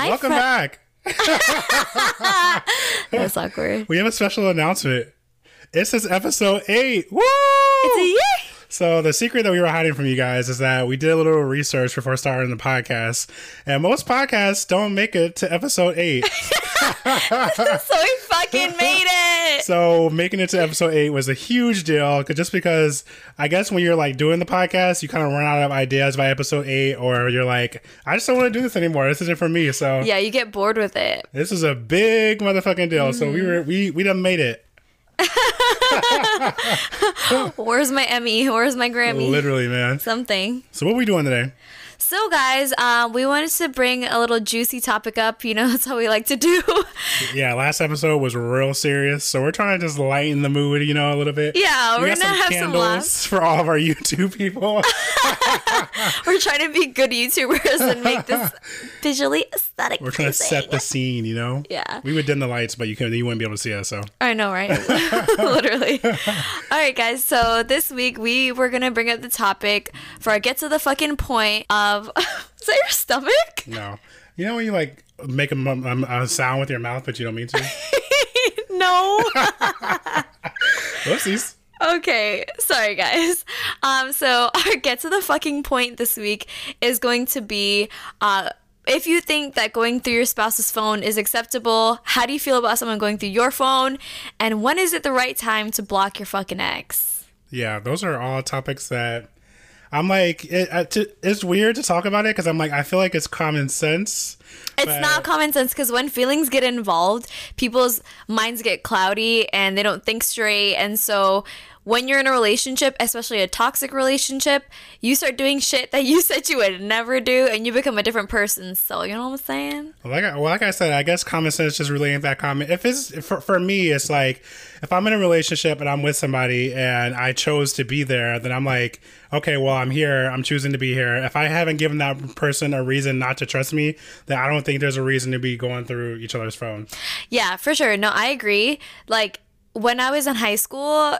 Hi, Welcome Fre- back. That's awkward. We have a special announcement. This is episode eight. Woo! It's a year. So the secret that we were hiding from you guys is that we did a little research before starting the podcast, and most podcasts don't make it to episode eight. So we fucking made it. so making it to episode eight was a huge deal, 'cause- just because I guess when you're like doing the podcast, you kind of run out of ideas by episode eight, or you're like, I just don't want to do this anymore. This isn't for me. So Yeah, you get bored with it. this is a big motherfucking deal. So we were we we done made it. Where's my Emmy? Where's my Grammy? Literally, man. Something. So what are we doing today? So, guys, um, we wanted to bring a little juicy topic up. You know, that's how we like to do. Yeah, last episode was real serious, so we're trying to just lighten the mood, you know, a little bit. Yeah, We we're gonna have some laughs. for all of our YouTube people. We're trying to be good YouTubers and make this visually aesthetic. we're trying to set the scene, you know. Yeah. We would dim the lights, but you can you wouldn't be able to see us. So I know, right? Literally. All right, guys. So this week we were gonna bring up the topic for our get to the fucking point of. Is that your stomach? no, you know when you like make a sound with your mouth, but you don't mean to. No. Whoopsies. Okay, sorry guys. Um, so our get to the fucking point this week is going to be uh if you think that going through your spouse's phone is acceptable, how do you feel about someone going through your phone? And when is it the right time to block your fucking ex? Yeah, those are all topics that I'm like. It, it's weird to talk about it because I'm like I feel like it's common sense. It's But- not common sense because when feelings get involved, people's minds get cloudy and they don't think straight. And so when you're in a relationship, especially a toxic relationship, you start doing shit that you said you would never do and you become a different person. So, you know what I'm saying? Like I, well, like I said, I guess common sense just really ain't that common. If it's for, for me, it's like if I'm in a relationship and I'm with somebody and I chose to be there, then I'm like, okay, well, I'm here. I'm choosing to be here. If I haven't given that person a reason not to trust me, then I don't think there's a reason to be going through each other's phone. Yeah, for sure. No, I agree. Like when I was in high school,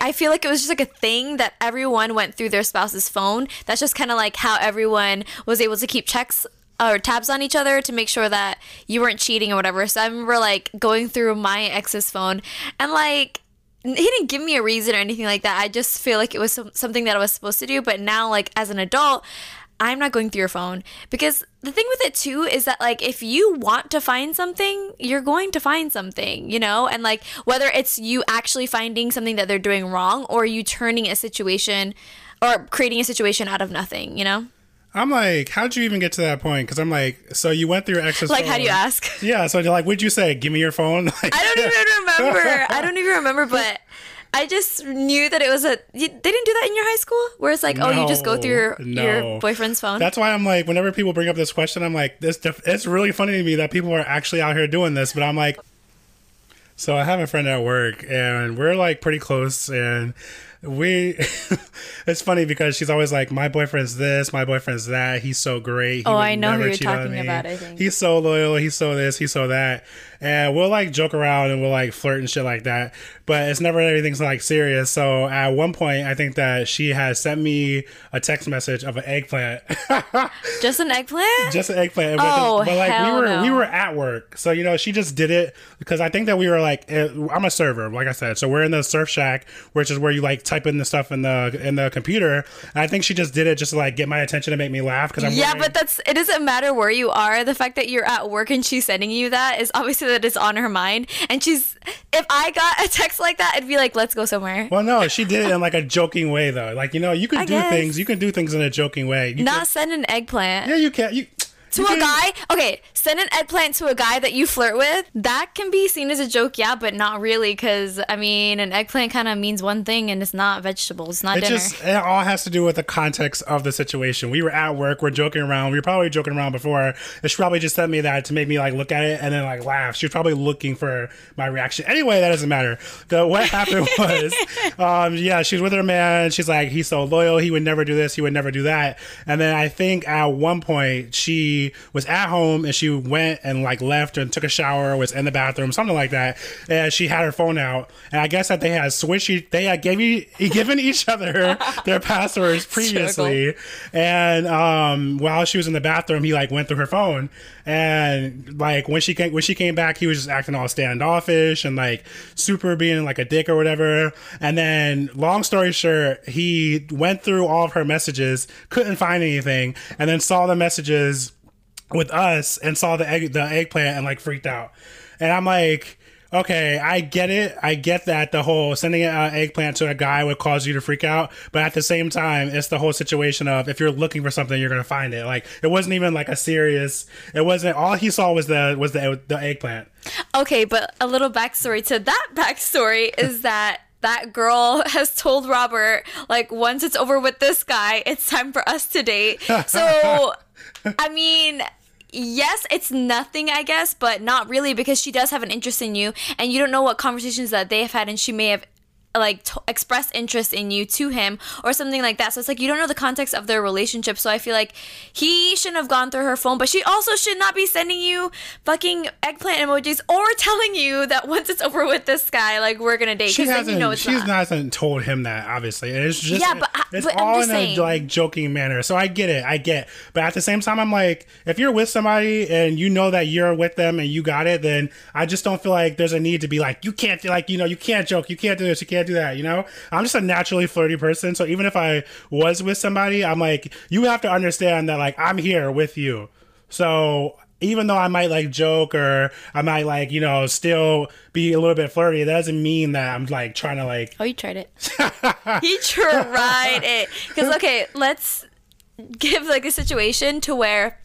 I feel like it was just like a thing that everyone went through their spouse's phone. That's just kind of like how everyone was able to keep checks or tabs on each other to make sure that you weren't cheating or whatever. So I remember like going through my ex's phone and like he didn't give me a reason or anything like that. I just feel like it was some- something that I was supposed to do. But now, like as an adult, I'm not going through your phone because the thing with it too is that like if you want to find something, you're going to find something, you know? And like whether it's you actually finding something that they're doing wrong or you turning a situation or creating a situation out of nothing, you know? I'm like, how'd you even get to that point? Because I'm like, so you went through your ex's Like phone. how do you ask? Yeah, so you're like, what'd you say? Give me your phone. Like, I don't even remember. I don't even remember, but I just knew that it was a. you- They didn't do that in your high school, where it's like, oh, you just go through your, No, your boyfriend's phone. That's why I'm like, whenever people bring up this question, I'm like, this. Def- it's really funny to me that people are actually out here doing this. But I'm like, so I have a friend at work, and we're like pretty close, and we. it's funny because she's always like, my boyfriend's this, my boyfriend's that. He's so great. He Oh, I know who you're talking about, I think. he's so loyal. He's so this. He's so that. And we'll like joke around and we'll like flirt and shit like that. But it's never anything's like serious. So at one point, I think that she has sent me a text message of an eggplant. just an eggplant? just an eggplant. But, Oh, but like we were no. we were at work, so you know she just did it because I think that we were like eh, I'm a server, like I said, so we're in the Surf Shack, which is where you like type in the stuff in the in the computer. And I think she just did it just to like get my attention to make me laugh because I'm yeah, wearing- but that's it doesn't matter where you are. The fact that you're at work and she's sending you that is obviously that it's on her mind. And she's if I got a text like that, I'd be like, let's go somewhere. Well, no, she did it in like a joking way though. Like you know, you can I do guess. things. You can do things in a joking way. You Not can- send an eggplant. yeah, you can. You To a guy, okay, send an eggplant to a guy that you flirt with. That can be seen as a joke, yeah, but not really, because I mean, an eggplant kind of means one thing, and it's not vegetables, it's not It dinner. just it all has to do with the context of the situation. We were at work, we're joking around. We were probably joking around before. She probably just sent me that to make me like look at it and then like laugh. She was probably looking for my reaction. Anyway, that doesn't matter. The, what happened was, um, yeah, she's with her man. She's like, he's so loyal. He would never do this. He would never do that. And then I think at one point she she was at home and she went and like left and took a shower, was in the bathroom, something like that, and she had her phone out. And I guess that they had switched, they had gave, given each other their passwords previously. And um, while she was in the bathroom, he like went through her phone and like when she came when she came back, he was just acting all standoffish and like super being like a dick or whatever. And then, long story short, he went through all of her messages, couldn't find anything, and then saw the messages with us and saw the egg the eggplant and like freaked out. And I'm like okay, I get it. I get that the whole sending an eggplant to a guy would cause you to freak out, but at the same time, it's the whole situation of if you're looking for something, you're gonna find it. Like it wasn't even like a serious. It wasn't. All he saw was the was the the eggplant. Okay, but a little backstory to that backstory is that that girl has told Robert, like, once it's over with this guy, it's time for us to date. So, I mean, yes, it's nothing, I guess, but not really because she does have an interest in you, and you don't know what conversations that they have had, and she may have like t- express interest in you to him or something like that. So it's like you don't know the context of their relationship. So I feel like he shouldn't have gone through her phone, but she also should not be sending you fucking eggplant emojis or telling you that once it's over with this guy, like we're gonna date. She hasn't. You know she's not. hasn't told him that. Obviously, And it's just yeah, but it's but all in saying. a like joking manner. So I get it. I get. But at the same time, I'm like, if you're with somebody and you know that you're with them and you got it, then I just don't feel like there's a need to be like, you can't feel like you know you can't joke, you can't do this, you can't do that. You know, I'm just a naturally flirty person. So even if I was with somebody, I'm like, you have to understand that like I'm here with you. So even though I might like joke or I might like, you know, still be a little bit flirty, that doesn't mean that I'm like trying to like. Oh, you tried it. he tried it. Because, okay, let's give like a situation to where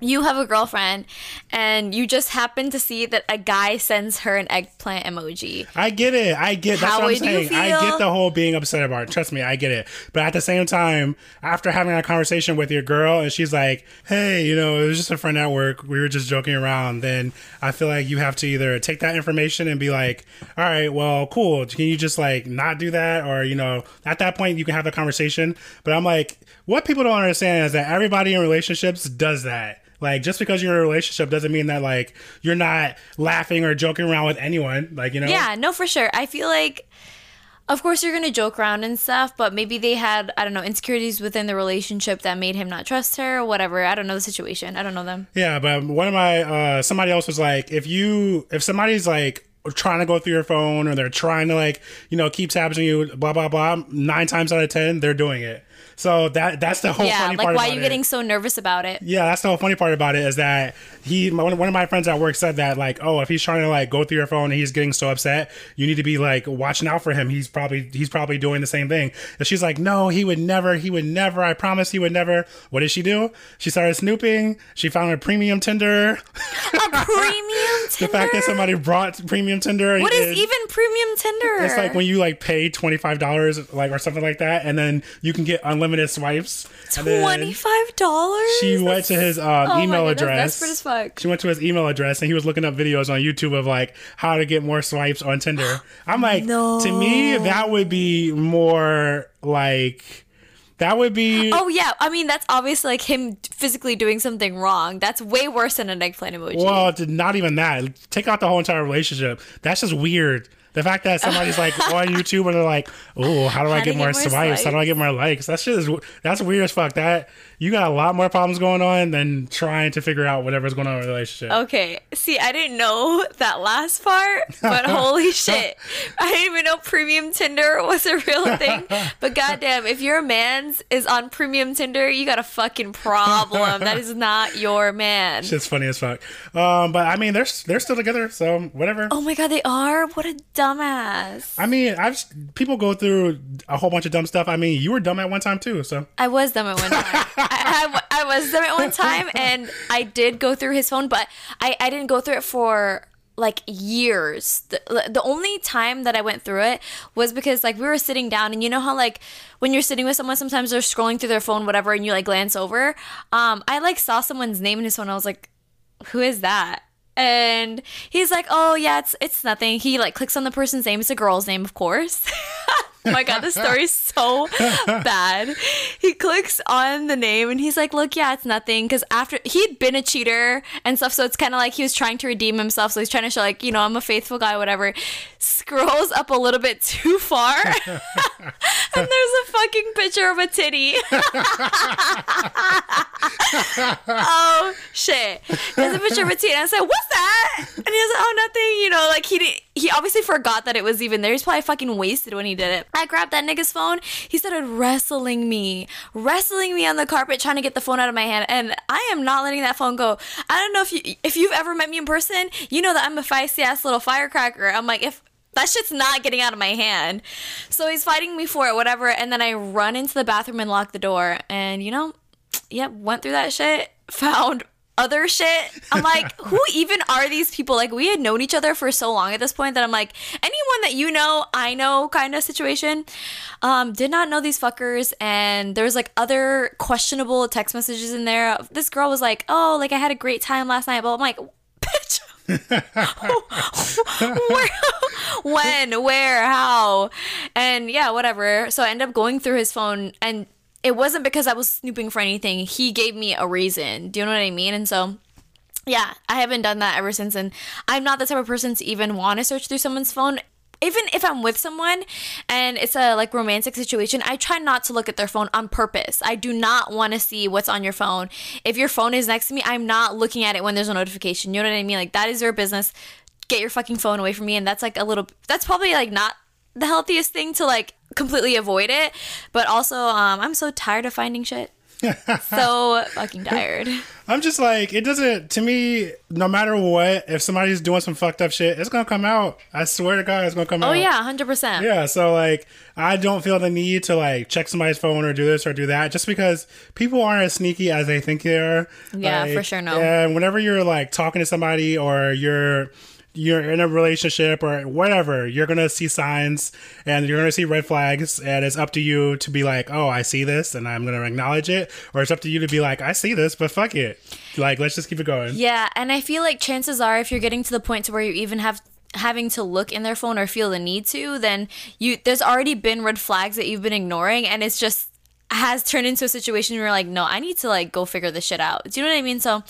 you have a girlfriend and you just happen to see that a guy sends her an eggplant emoji. I get it. I get that's How what I'm saying. I get the whole being upset about it. Trust me, I get it. But at the same time, after having a conversation with your girl and she's like, Hey, you know, it was just a friend at work, we were just joking around, then I feel like you have to either take that information and be like, All right, well, cool. Can you just like not do that? Or, you know, at that point you can have the conversation. But I'm like, what people don't understand is that everybody in relationships does that. Like just because you're in a relationship doesn't mean that like you're not laughing or joking around with anyone. Like you know. Yeah, no, for sure. I feel like, of course, you're gonna joke around and stuff, but maybe they had I don't know insecurities within the relationship that made him not trust her or whatever. I don't know the situation. I don't know them. Yeah, but one of my uh somebody else was like, if you if somebody's like trying to go through your phone or they're trying to like you know keep tabs on you, blah blah blah, nine times out of ten they're doing it. So that that's the whole yeah, funny like part why are you it. getting so nervous about it? Yeah, that's the whole funny part about it is that he one one of my friends at work said that like, oh, if he's trying to like go through your phone and he's getting so upset, you need to be like watching out for him. He's probably he's probably doing the same thing. And she's like, no, he would never, he would never. I promise he would never. What did she do? She started snooping. She found a premium Tinder. A premium Tinder. the fact that somebody brought premium Tinder. what is even premium Tinder? It's like when you like pay twenty five dollars, like or something like that, and then you can get unlimited swipes. Twenty five dollars. She went to his um, Oh my email God, address. desperate as fuck. She went to his email address and he was looking up videos on YouTube of like how to get more swipes on Tinder. I'm like, no. to me, that would be more like that would be. Oh yeah, I mean that's obviously like him physically doing something wrong. That's way worse than an eggplant emoji. Well, not even that. Take out the whole entire relationship. That's just weird. The fact that somebody's like on YouTube and they're like, "Oh, how do I How get get more more swipes? How do I get more likes?" That shit is that's weird as fuck. That you got a lot more problems going on than trying to figure out whatever's going on in a relationship. Okay. See, I didn't know that last part, but holy shit. I didn't even know premium Tinder was a real thing. But goddamn, if your man's is on premium Tinder, you got a fucking problem. That is not your man. Shit's funny as fuck. Um, but I mean, they're they're still together, so whatever. Oh my god, they are? What a dumbass. I mean, I've people go through a whole bunch of dumb stuff. I mean, you were dumb at one time too, so I was dumb at one time. I, I, I was dumb at one time, and I did go through his phone, but I, I didn't go through it for like years. The, the only time that I went through it was because like we were sitting down, and you know how like when you're sitting with someone, sometimes they're scrolling through their phone, whatever, and you like glance over. Um, I like saw someone's name in his phone. I was like, who is that? And he's like, "Oh yeah, it's it's nothing." He like clicks on the person's name. It's a girl's name, of course. Oh my god, this story's so bad. He clicks on the name and he's like, "Look, yeah, it's nothing." Because after he'd been a cheater and stuff, so it's kind of like he was trying to redeem himself. So he's trying to show, like, you know, I'm a faithful guy, whatever. Scrolls up a little bit too far, and there's a fucking picture of a titty. oh shit! There's a picture of a titty. And I said, "What's that?" And he was like, "Oh, nothing." You know, like he didn't. He obviously forgot that it was even there. He's probably fucking wasted when he did it. I grabbed that nigga's phone. He started wrestling me, wrestling me on the carpet, trying to get the phone out of my hand. And I am not letting that phone go. I don't know if you if you've ever met me in person, you know that I'm a feisty ass little firecracker. I'm like if that shit's not getting out of my hand. So he's fighting me for it, whatever. And then I run into the bathroom and lock the door. And you know, yep, went through that shit, found other shit. I'm like, who even are these people? Like, we had known each other for so long at this point that I'm like, anyone that you know, I know kind of situation. Um, did not know these fuckers. And there's like other questionable text messages in there. This girl was like, oh, like I had a great time last night. But I'm like, bitch. where, when, where, how, and yeah, whatever. So I end up going through his phone, and it wasn't because I was snooping for anything. He gave me a reason. Do you know what I mean? And so, yeah, I haven't done that ever since. And I'm not the type of person to even want to search through someone's phone. Even if I'm with someone and it's a like romantic situation, I try not to look at their phone on purpose. I do not want to see what's on your phone. If your phone is next to me, I'm not looking at it when there's a notification. You know what I mean? Like that is your business. Get your fucking phone away from me. And that's like a little that's probably like not the healthiest thing to like completely avoid it. But also, um, I'm so tired of finding shit. so fucking tired. I'm just like, it doesn't, to me, no matter what, if somebody's doing some fucked up shit, it's going to come out. I swear to God, it's going to come Oh out. Oh, yeah, hundred percent. Yeah, so like I don't feel the need to like check somebody's phone or do this or do that just because people aren't as sneaky as they think they are. Yeah, Like, for sure, no. And whenever you're like talking to somebody or you're you're in a relationship or whatever, you're gonna see signs and you're gonna see red flags, and it's up to you to be like, "Oh, I see this, and I'm gonna acknowledge it," or it's up to you to be like, "I see this, but fuck it, like let's just keep it going." Yeah, and I feel like chances are, if you're getting to the point to where you even have having to look in their phone or feel the need to, then you there's already been red flags that you've been ignoring, and it's just has turned into a situation where you're like, no, I need to like go figure this shit out. Do you know what I mean? So,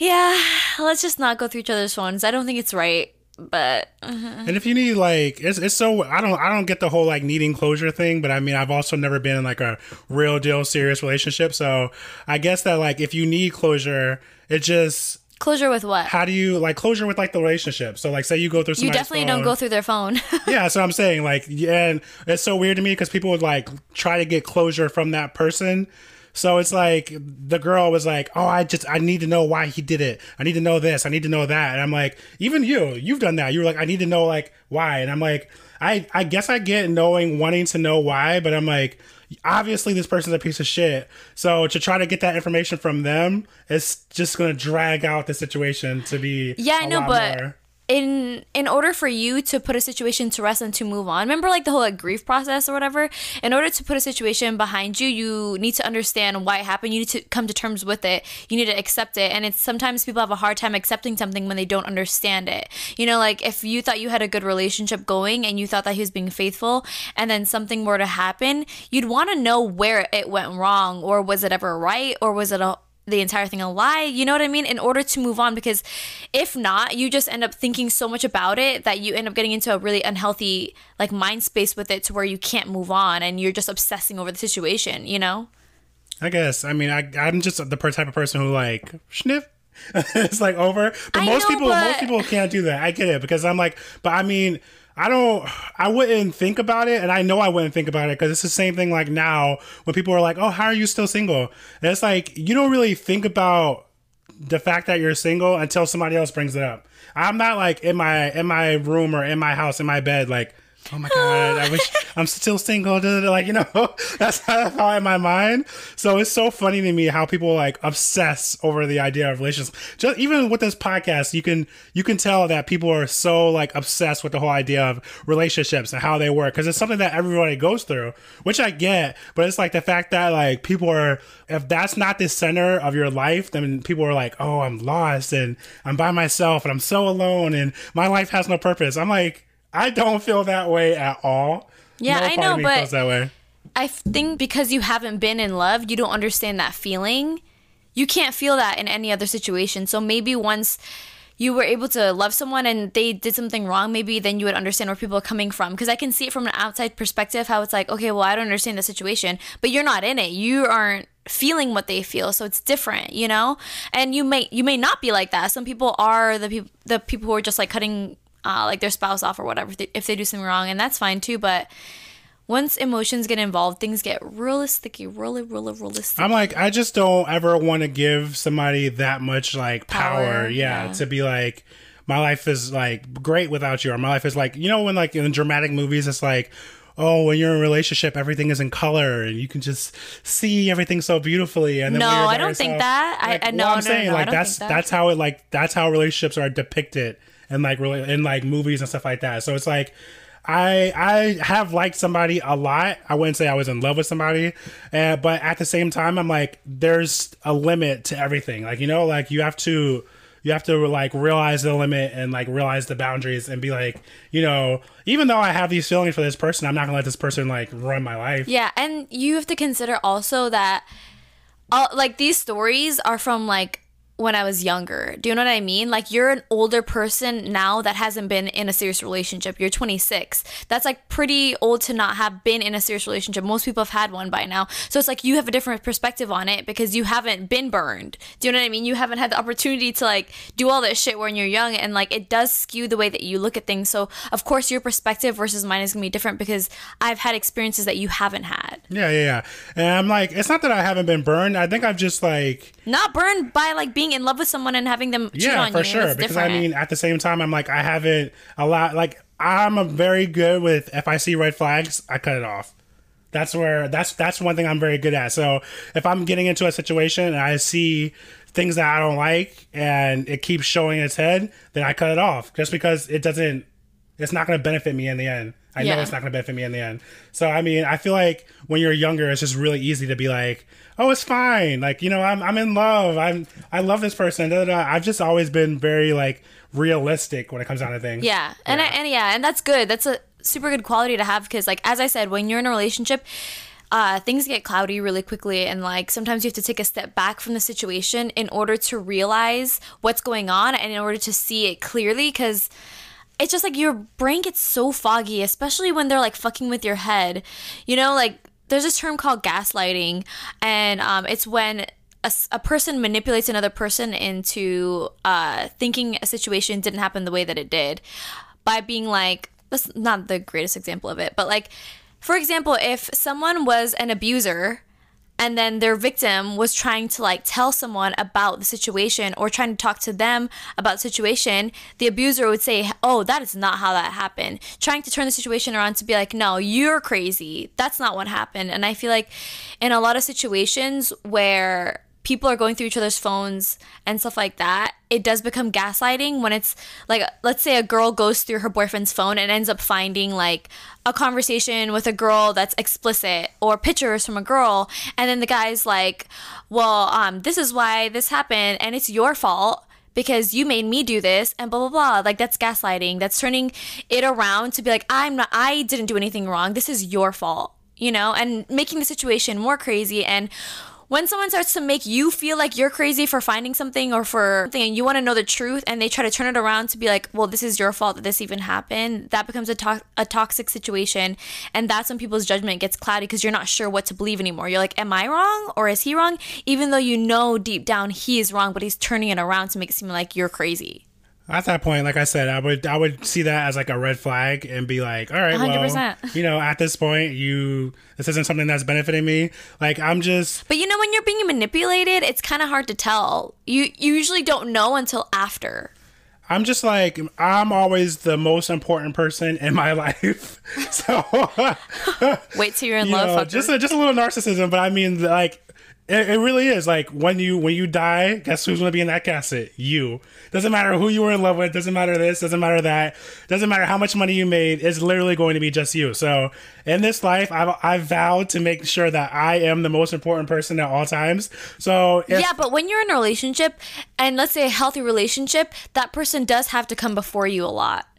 yeah, let's just not go through each other's phones. I don't think it's right, but mm-hmm. And if you need like, it's, it's so I don't I don't get the whole like needing closure thing, but I mean I've also never been in like a real deal serious relationship, so I guess that like if you need closure, it just closure with what? how do you like closure with like the relationship? So like say you go through You definitely phone, don't go through their phone. yeah, so I'm saying like, yeah, and it's so weird to me because people would like try to get closure from that person. So it's like the girl was like, "Oh, I just I need to know why he did it. I need to know this. I need to know that." And I'm like, "Even you, you've done that. You were like, I need to know like why." And I'm like, I I guess I get knowing wanting to know why, but I'm like, obviously this person's a piece of shit. So to try to get that information from them, it's just gonna drag out the situation to be Yeah, I know, but more. In in order for you to put a situation to rest and to move on, remember like the whole like grief process or whatever. In order to put a situation behind you, you need to understand why it happened. You need to come to terms with it. You need to accept it. And it's sometimes people have a hard time accepting something when they don't understand it. You know, like if you thought you had a good relationship going and you thought that he was being faithful, and then something were to happen, you'd want to know where it went wrong, or was it ever right, or was it a the entire thing a lie you know what i mean in order to move on because if not you just end up thinking so much about it that you end up getting into a really unhealthy like mind space with it to where you can't move on and you're just obsessing over the situation you know I guess. I mean, I I'm just the type of person who like sniff. it's like over, but I most know, people but- most people can't do that. I get it because I'm like, but I mean, I don't. I wouldn't think about it, and I know I wouldn't think about it because it's the same thing. Like now, when people are like, "Oh, how are you still single?" And it's like you don't really think about the fact that you're single until somebody else brings it up. I'm not like in my in my room or in my house in my bed like, oh my god, I wish I'm still single. Like you know, that's how I in my mind. So it's so funny to me how people like obsess over the idea of relationships. Just even with this podcast, you can you can tell that people are so like obsessed with the whole idea of relationships and how they work because it's something that everybody goes through, which I get. But it's like the fact that like people are if that's not the center of your life, then people are like, oh, I'm lost and I'm by myself and I'm so alone and my life has no purpose. I'm like. I don't feel that way at all. Yeah, No I know, but- feels that way. I think because you haven't been in love, you don't understand that feeling. You can't feel that in any other situation. So maybe once you were able to love someone and they did something wrong, maybe then you would understand where people are coming from. Because I can see it from an outside perspective how it's like, okay, well, I don't understand the situation, but you're not in it. You aren't feeling what they feel so it's different you know and you may you may not be like that some people are the people the people who are just like cutting uh, like their spouse off or whatever if they, if they do something wrong and that's fine too but once emotions get involved, things get really sticky, really, really, really sticky. I'm like, I just don't ever want to give somebody that much like power. Power, yeah, yeah. to be like, my life is like great without you, or my life is like, you know, when like in dramatic movies, it's like, oh, when you're in a relationship, everything is in color and you can just see everything so beautifully. And then No, I don't think that. I- like, I- no, well, I'm no, saying no, I like that's that. that's how it like that's how relationships are depicted in like really in like movies and stuff like that. So it's like. I I have liked somebody a lot. I wouldn't say I was in love with somebody, uh, but at the same time, I'm like, there's a limit to everything. Like you know, like you have to you have to like realize the limit and like realize the boundaries and be like, you know, even though I have these feelings for this person, I'm not gonna let this person like run my life. Yeah, and you have to consider also that, all, like these stories are from like when I was younger. Do you know what I mean? Like you're an older person now that hasn't been in a serious relationship. You're 26. That's like pretty old to not have been in a serious relationship. Most people have had one by now. So it's like you have a different perspective on it because you haven't been burned. Do you know what I mean? You haven't had the opportunity to like do all this shit when you're young and like it does skew the way that you look at things. So of course your perspective versus mine is going to be different because I've had experiences that you haven't had. Yeah, yeah, yeah. And I'm like, it's not that I haven't been burned. I think I've just like not burned by like being in love with someone and having them cheat yeah on for you. sure because different. i mean at the same time i'm like i haven't a lot like i'm a very good with if i see red flags i cut it off that's where that's that's one thing i'm very good at so if i'm getting into a situation and i see things that i don't like and it keeps showing its head then i cut it off just because it doesn't it's not going to benefit me in the end i know it's not going to benefit me in the end so i mean i feel like when you're younger it's just really easy to be like oh it's fine like you know i'm, I'm in love i'm i love this person da, da, da. i've just always been very like realistic when it comes down to things yeah, and I, and yeah, and that's good. That's a super good quality to have because, like as I said, when you're in a relationship. Uh, things get cloudy really quickly, and like sometimes you have to take a step back from the situation in order to realize what's going on and in order to see it clearly. Because it's just like your brain gets so foggy, especially when they're like fucking with your head. You know, like there's this term called gaslighting, and um, it's when a person manipulates another person into uh, thinking a situation didn't happen the way that it did by being like, that's not the greatest example of it, but like, for example, if someone was an abuser and then their victim was trying to like tell someone about the situation or trying to talk to them about the situation. The abuser would say oh that is not how that happened. Trying to turn the situation around to be like no you're crazy. That's not what happened. And i feel like in a lot of situations where people are going through each other's phones and stuff like that it does become gaslighting when it's like let's say a girl goes through her boyfriend's phone and ends up finding like a conversation with a girl that's explicit or pictures from a girl and then the guy's like well um this is why this happened and it's your fault because you made me do this and blah blah blah. Like that's gaslighting. That's turning it around to be like i'm not i didn't do anything wrong. This is your fault you know and making the situation more crazy and when someone starts to make you feel like you're crazy for finding something or for something and you want to know the truth and they try to turn it around to be like well this is your fault that this even happened that becomes a, to- a toxic situation. And that's when people's judgment gets cloudy because you're not sure what to believe anymore. You're like am i wrong or is he wrong? Even though you know deep down he is wrong but he's turning it around to make it seem like you're crazy at that point, like I said, I would I would see that as like a red flag and be like, all right, well, 100%. you know, at this point, you this isn't something that's benefiting me. Like I'm just but you know when you're being manipulated it's kind of hard to tell you, you usually don't know until after I'm just like I'm always the most important person in my life. so wait till you're in you love know, just a, just a little narcissism, but I mean like it, it really is like when you when you die, guess who's gonna be in that casket? You. Doesn't matter who you were in love with. Doesn't matter this. Doesn't matter that. Doesn't matter how much money you made. It's literally going to be just you. So in this life, I've I've vowed to make sure that I am the most important person at all times. So if, yeah, but when you're in a relationship, and let's say a healthy relationship, that person does have to come before you a lot.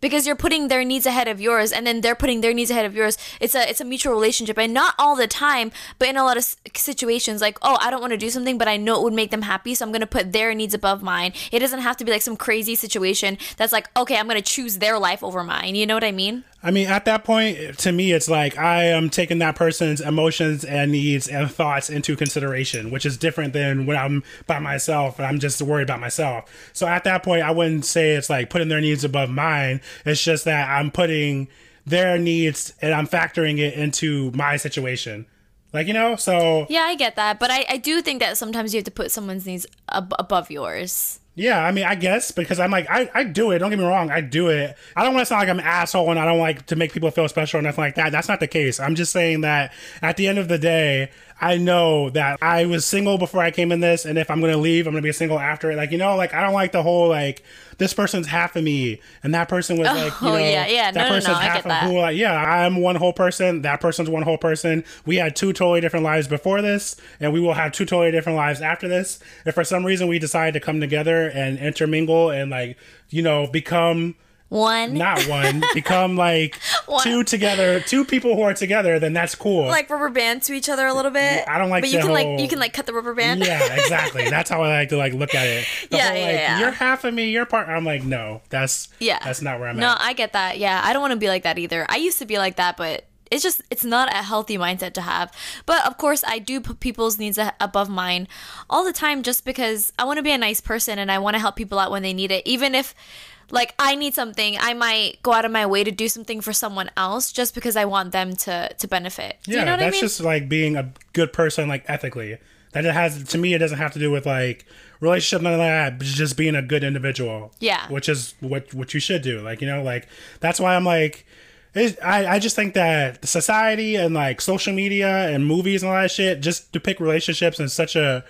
Because you're putting their needs ahead of yours and then they're putting their needs ahead of yours. It's a it's a mutual relationship and not all the time but in a lot of situations like oh i don't want to do something but i know it would make them happy so i'm going to put their needs above mine. It doesn't have to be like some crazy situation that's like okay i'm going to choose their life over mine you know what i mean I mean, at that point, to me, it's like I am taking that person's emotions and needs and thoughts into consideration, which is different than when I'm by myself and I'm just worried about myself. So at that point, I wouldn't say it's like putting their needs above mine. It's just that I'm putting their needs and I'm factoring it into my situation. Like, you know, so yeah i get that but i, I do think that sometimes you have to put someone's needs ab- above yours Yeah, I mean, I guess because I'm like, I, I do it. Don't get me wrong, I do it. I don't want to sound like I'm an asshole and I don't like to make people feel special or nothing like that. That's not the case. I'm just saying that at the end of the day, I know that I was single before I came in this, and if I'm gonna leave, I'm gonna be single after it. Like, you know, like I don't like the whole like this person's half of me, and that person was oh, like, you Oh, know, yeah, yeah. that No, no, no, person's I half get of that. who. Like, yeah, I'm one whole person. That person's one whole person. We had two totally different lives before this, and we will have two totally different lives after this. If for some reason we decide to come together and intermingle and like, you know, become one not one, become like two together, two people who are together, then that's cool. like rubber band to each other a little bit I don't like but you can whole- like you can like cut the rubber band yeah, exactly. That's how I like to like look at it. The Yeah, whole, yeah, like, yeah. You're half of me. You're part. I'm like, no, that's Yeah. that's not where I'm No, at. No, I get that. Yeah, I don't want to be like that either. I used to be like that, but it's just it's not a healthy mindset to have. But of course, I do put people's needs above mine all the time just because I want to be a nice person and I want to help people out when they need it. Even if like I need something, I might go out of my way to do something for someone else just because I want them to to benefit. Do yeah, you know what that's I mean? just like being a good person, like ethically. That it has to me. It doesn't have to do with like relationship, none of that. But just being a good individual. Yeah. which is what what you should do. Like you know, like that's why I'm like. It, I, I just think that society and like social media and movies and all that shit just depict relationships in such a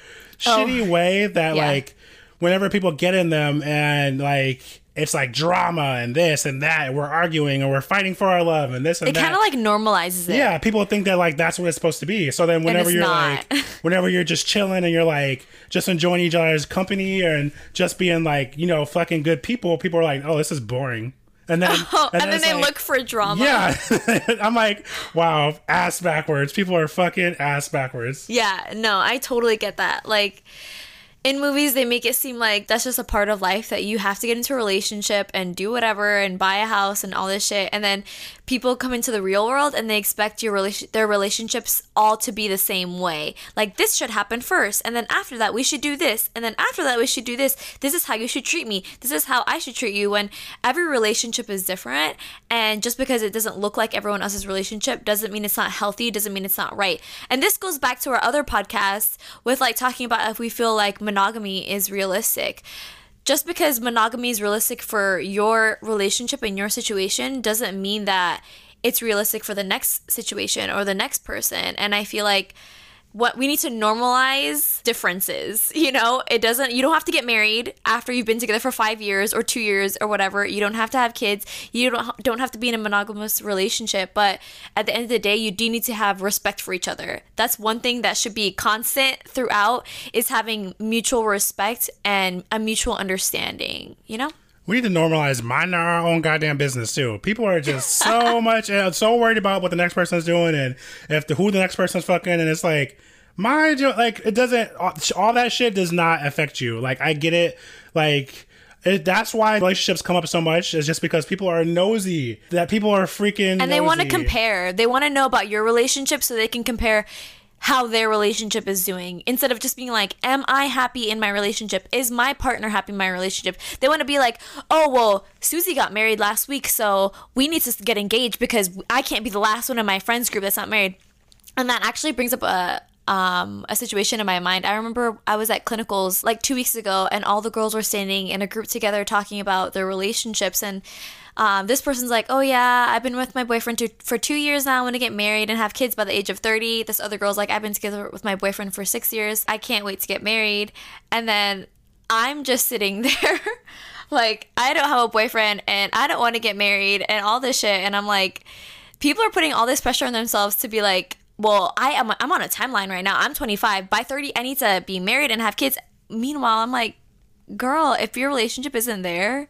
oh. shitty way that Oh. Yeah. like whenever people get in them and like it's like drama and this and that and we're arguing and we're fighting for our love and this and it that It kind of like normalizes it. yeah, people think that like that's what it's supposed to be. So then whenever you're not. like whenever you're just chilling and you're like just enjoying each other's company and just being like, you know, fucking good people, people are like, "Oh, this is boring." And then Oh, and, then it's they like- look for drama. Yeah. I'm like, "Wow, ass backwards. People are fucking ass backwards." Yeah, no, I totally get that. Like in movies they make it seem like that's just a part of life that you have to get into a relationship and do whatever and buy a house and all this shit and then people come into the real world and they expect your their relationships all to be the same way. Like this should happen first and then after that we should do this and then after that we should do this. This is how you should treat me. This is how I should treat you when every relationship is different and just because it doesn't look like everyone else's relationship doesn't mean it's not healthy, doesn't mean it's not right. And this goes back to our other podcast with like talking about if we feel like monogamy is realistic. Just because monogamy is realistic for your relationship and your situation doesn't mean that it's realistic for the next situation or the next person. And I feel like what we need to normalize differences you know? It doesn't you don't have to get married after you've been together for five years or two years or whatever. You don't have to have kids. You don't don't have to be in a monogamous relationship but at the end of the day you do need to have respect for each other. That's one thing that should be constant throughout is having mutual respect and a mutual understanding you know We need to normalize minding our own goddamn business too. People are just so much uh, so worried about what the next person's doing and if the who the next person's fucking, and it's like mind you, like it doesn't. All, all that shit does not affect you. Like I get it. Like it, that's why relationships come up so much is just because people are nosy. That people are freaking and they want to compare they want to know about your relationship so they can compare how their relationship is doing. Instead of just being like am i happy in my relationship? Is my partner happy in my relationship? They want to be like oh well susie got married last week so we need to get engaged because i can't be the last one in my friends group that's not married. And that actually brings up a um, a situation in my mind. I remember I was at clinicals like two weeks ago, and all the girls were standing in a group together talking about their relationships. And um, this person's like, "Oh yeah, I've been with my boyfriend for two years now. I want to get married and have kids by the age of 30." This other girl's like, "I've been together with my boyfriend for six years. I can't wait to get married." And then I'm just sitting there. like I don't have a boyfriend and I don't want to get married and all this shit and I'm like people are putting all this pressure on themselves to be like well I am I'm on a timeline right now I'm 25 by 30 I need to be married and have kids meanwhile I'm like girl if your relationship isn't there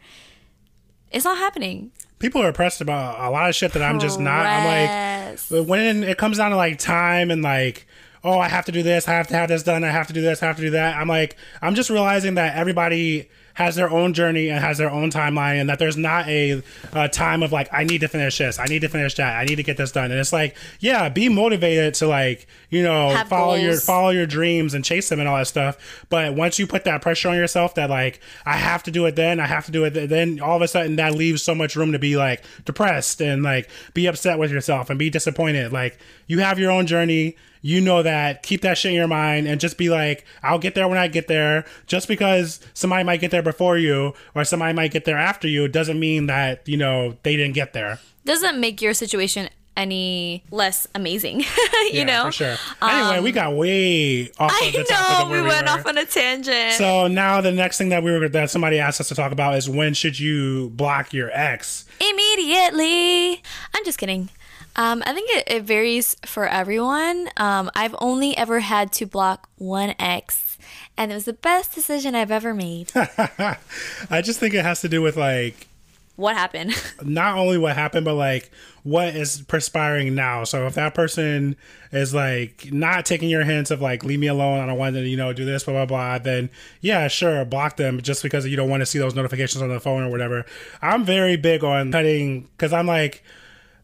it's not happening people are oppressed about a lot of shit that I'm just not. I'm Pressed. like, when it comes down to like time and like, oh, I have to do this, I have to have this done, I have to do this, I have to do that. I'm like, I'm just realizing that everybody has their own journey and has their own timeline, and that there's not a, a time of like, I need to finish this, I need to finish that, I need to get this done. And it's like, yeah, be motivated to like, you know, Have follow your follow your dreams and chase them and all that stuff. But once you put that pressure on yourself that like I have to do it then, I have to do it then all of a sudden that leaves so much room to be like depressed and like be upset with yourself and be disappointed. Like you have your own journey. You know that. Keep that shit in your mind and just be like, I'll get there when I get there. Just because somebody might get there before you or somebody might get there after you doesn't mean that, you know, they didn't get there. Doesn't make your situation any less amazing. you Yeah, know? For sure. Anyway, we um, got way off I of the topic know of where we went were. off on a tangent. So now the next thing that we were that somebody asked us to talk about is when should you block your ex? immediately. I'm just kidding. Um, I think it, it varies for everyone. Um, I've only ever had to block one ex, and it was the best decision I've ever made. I just think it has to do with like what happened? not only what happened, but like what is perspiring now. So if that person is like not taking your hints of like leave me alone, I don't want to you know do this blah blah blah, then yeah, sure, block them just because you don't want to see those notifications on the phone or whatever. I'm very big on cutting because I'm like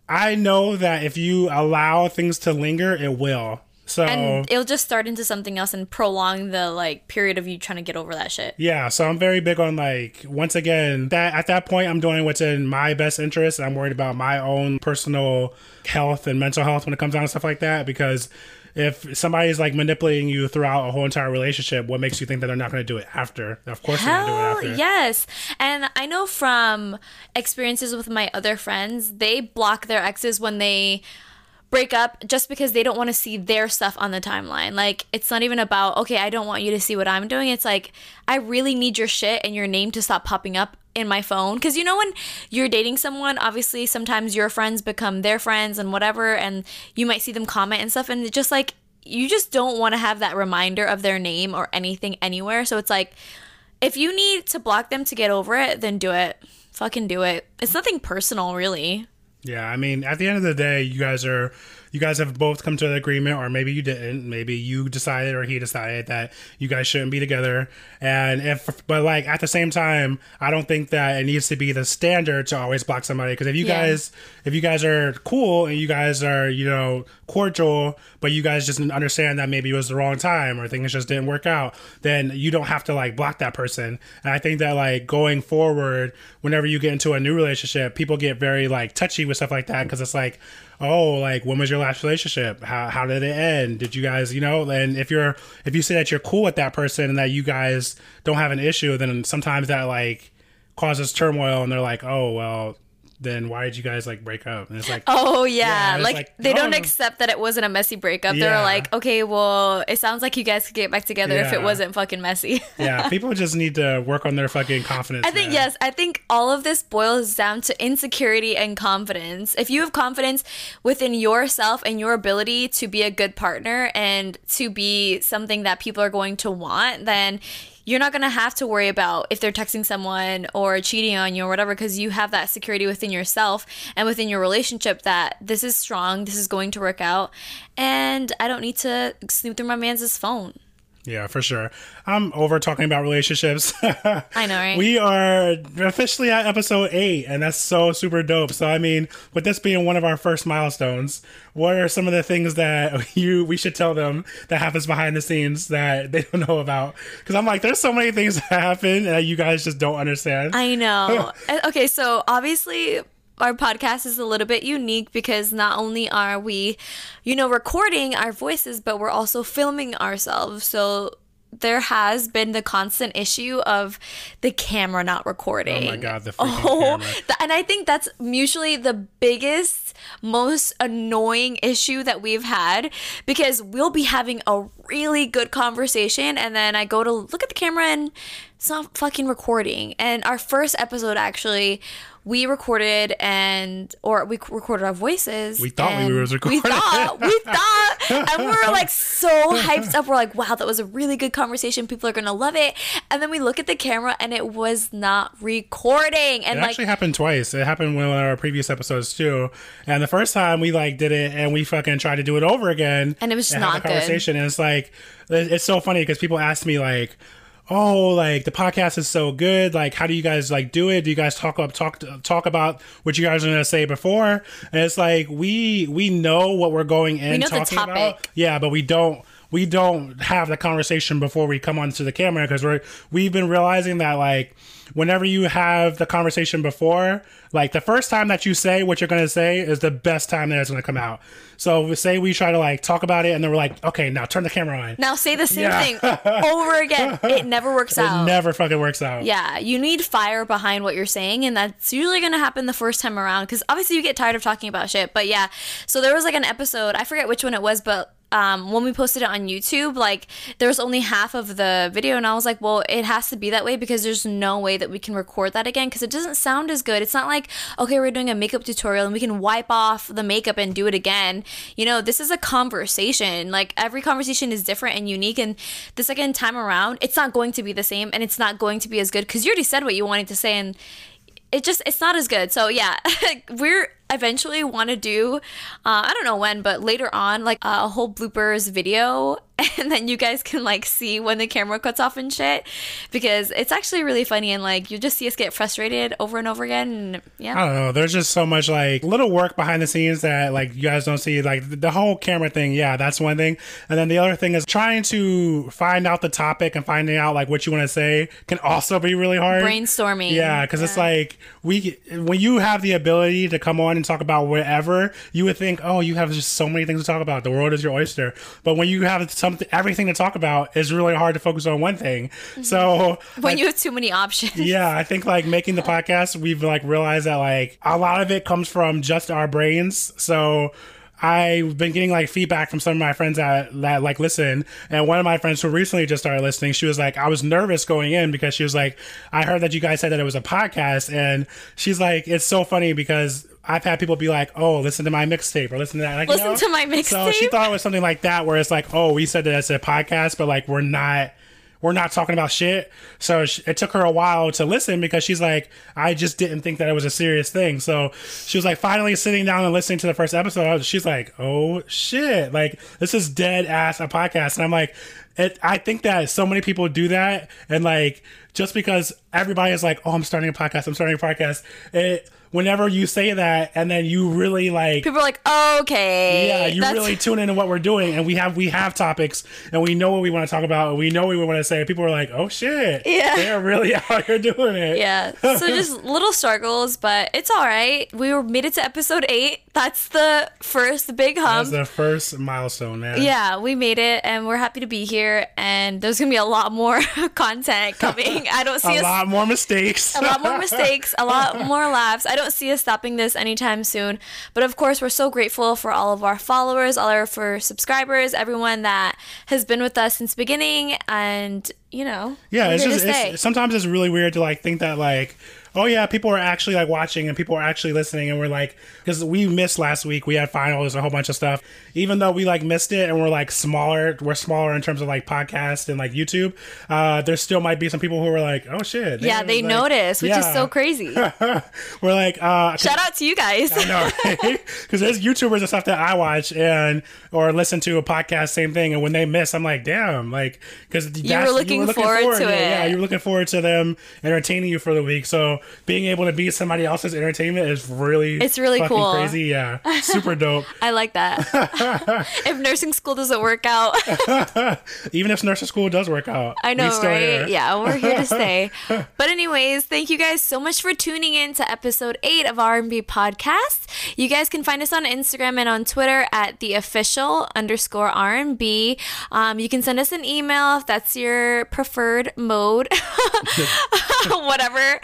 I know that if you allow things to linger, it will. So and it'll just start into something else and prolong the like period of you trying to get over that shit. Yeah, so I'm very big on like once again that at that point I'm doing what's in my best interest. I'm worried about my own personal health and mental health when it comes down to stuff like that because if somebody's like manipulating you throughout a whole entire relationship, what makes you think that they're not going to do it after? Of course they're going to do it Hell after. yes. And I know from experiences with my other friends, they block their exes when they break up just because they don't want to see their stuff on the timeline. Like it's not even about, okay, I don't want you to see what I'm doing. It's like I really need your shit and your name to stop popping up in my phone cuz you know when you're dating someone, obviously sometimes your friends become their friends and whatever and you might see them comment and stuff and just like you just don't want to have that reminder of their name or anything anywhere. So it's like if you need to block them to get over it, then do it. Fucking do it. It's nothing personal, really. Yeah, I mean, at the end of the day, you guys are you guys have both come to an agreement, or maybe you didn't. Maybe you decided or he decided that you guys shouldn't be together. And if, but like at the same time, I don't think that it needs to be the standard to always block somebody. Because if you Yeah. guys, if you guys are cool and you guys are, you know, cordial, but you guys just understand that maybe it was the wrong time or things just didn't work out, then you don't have to like block that person. And I think that like going forward, whenever you get into a new relationship, people get very like touchy with stuff like that because it's like, oh, like when was your last relationship? How how did it end? Did you guys, you know? And if you're if you say that you're cool with that person and that you guys don't have an issue, then sometimes that like causes turmoil, and they're like, oh well. Then why did you guys like break up? And it's like, Oh yeah, Yeah, like, like, they don't accept that it wasn't a messy breakup. They're like, okay, well, it sounds like you guys could get back together if it wasn't fucking messy. yeah, people just need to work on their fucking confidence. I think man. yes, I think all of this boils down to insecurity and confidence. If you have confidence within yourself and your ability to be a good partner and to be something that people are going to want, then you're not going to have to worry about if they're texting someone or cheating on you or whatever because you have that security within yourself and within your relationship that this is strong, this is going to work out, and I don't need to snoop through my man's phone. Yeah, for sure. I'm over talking about relationships. I know, right? We are officially at episode eight, and that's so super dope. So, I mean, with this being one of our first milestones, what are some of the things that you we should tell them that happens behind the scenes that they don't know about? Because I'm like, there's so many things that happen that you guys just don't understand. I know. Uh, okay, so obviously our podcast is a little bit unique because not only are we, you know, recording our voices, but we're also filming ourselves. So there has been the constant issue of the camera not recording. oh my god, the oh, freaking Oh, camera. th- and I think that's mutually the biggest, most annoying issue that we've had because we'll be having a really good conversation and then I go to look at the camera and it's not fucking recording. And our first episode actually, we recorded and or we recorded our voices. We thought we and recording. We thought we thought, and we were like so hyped up. We're like, wow, that was a really good conversation. People are gonna love it. And then we look at the camera and it was not recording. And It like, actually happened twice. It happened in one of our previous episodes too. And the first time we like did it, and we fucking tried to do it over again, And it was just have not the good. conversation. And it's like, it's so funny because people ask me like, "Oh, like the podcast is so good. Like, how do you guys like do it? Do you guys talk up talk talk about what you guys are gonna say before?" And it's like we we know what we're going in we know the talking about. topic. Yeah, but we don't we don't have the conversation before we come onto the camera because we're we've been realizing that like whenever you have the conversation before, like the first time that you say what you're gonna say is the best time that it's gonna come out. So say we try to like talk about it and then we're like, okay, now turn the camera on. now say the same Yeah. thing over again. It never works It out. never fucking works out. Yeah, you need fire behind what you're saying, and that's usually gonna happen the first time around because obviously you get tired of talking about shit. But yeah, so there was like an episode, I forget which one it was, but um, when we posted it on YouTube, like there was only half of the video, and I was like, well, it has to be that way because there's no way that we can record that again because it doesn't sound as good. It's not like, okay, we're doing a makeup tutorial and we can wipe off the makeup and do it again. You know, this is a conversation. Like every conversation is different and unique, and the second time around, it's not going to be the same and it's not going to be as good because you already said what you wanted to say and it just it's not as good so yeah we're eventually want to do uh, i don't know when but later on like a whole bloopers video and then you guys can like see when the camera cuts off and shit because it's actually really funny and like you just see us get frustrated over and over again and yeah I don't know. There's just so much like little work behind the scenes that like you guys don't see. Like the- the whole camera thing, yeah, that's one thing. And then the other thing is trying to find out the topic and finding out like what you want to say can also be really hard. brainstorming Yeah, because it's like we when you have the ability to come on and talk about whatever, you would think, oh, you have just so many things to talk about. The world is your oyster. But when you have something, everything to talk about, it's really hard to focus on one thing. Mm-hmm. So when you have too many options yeah, I think like making the podcast, we've like realized that like a lot of it comes from just our brains. So I've been getting like feedback from some of my friends that, that like listen. And one of my friends who recently just started listening, she was like, I was nervous going in because she was like, I heard that you guys said that it was a podcast. And she's like, it's so funny because I've had people be like, "Oh, listen to my mixtape," or "Listen to that." Like, you Listen know? to my mixtape. So she thought it was something like that, where it's like, "Oh, we said that it's a podcast, but like we're not." We're not talking about shit. So sh- it took her a while to listen because she's like, I just didn't think that it was a serious thing. So she was like, finally sitting down and listening to the first episode. Was- She's like, oh shit. Like, this is dead ass a podcast. And I'm like, it, I think that so many people do that. And like, just because everybody is like, oh, I'm starting a podcast, I'm starting a podcast. It, whenever you say that and then you really like, people are like okay yeah, you that's- really tune into what we're doing, and we have we have topics, and we know what we want to talk about, and we know what we want to say. People are like, "Oh shit, Yeah. they're really out here doing it." Yeah. So just little struggles, but it's all right. We were made it to episode eight. That's the first big that's the first milestone, man. yeah, we made it, and we're happy to be here. And there's gonna be a lot more content coming. I don't see a us lot more mistakes. a lot more mistakes, a lot more laughs. I don't see us stopping this anytime soon. But of course, we're so grateful for all of our followers, all our for subscribers, everyone that has been with us since the beginning, and you know, yeah, it's just it's, sometimes it's really weird to like think that like. Oh yeah, people are actually like watching and people are actually listening and we're like because we missed last week. We had finals, a whole bunch of stuff. Even though we like missed it and we're like smaller, we're smaller in terms of like podcast and like YouTube. Uh, there still might be some people who are like, oh shit, yeah, they like- notice, which is so crazy. we're like, uh, Shout out to you guys. no, because there's YouTubers and stuff that I watch and or listen to a podcast, same thing. And when they miss, I'm like, damn, like because You were looking forward to it. Yeah, you're looking forward to them entertaining you for the week. So being able to be somebody else's entertainment is really It's really cool. crazy. Yeah, super dope. I like that. if nursing school doesn't work out, Even if nursing school does work out, I know, still right? here. Yeah, we're here to stay. But anyways, thank you guys so much for tuning in to episode eight of R&B podcast. You guys can find us on Instagram and on Twitter at the official underscore R&B. Um, you can send us an email if that's your preferred mode. Whatever.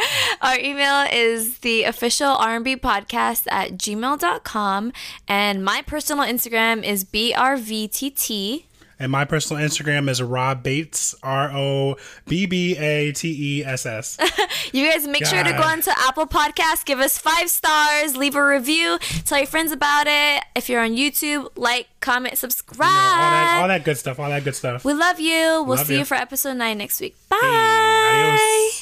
Our email is the official R&B podcast at gmail.com. And my personal Instagram is BRVTT. And my personal Instagram is Rob Bates, R O B B A T E S S. You guys make sure to go onto Apple Podcasts, give us five stars, leave a review, tell your friends about it. If you're on YouTube, like, comment, subscribe. all that, all that good stuff. All that good stuff. we love you. We'll Love see you. you. for episode nine next week. Bye. adios.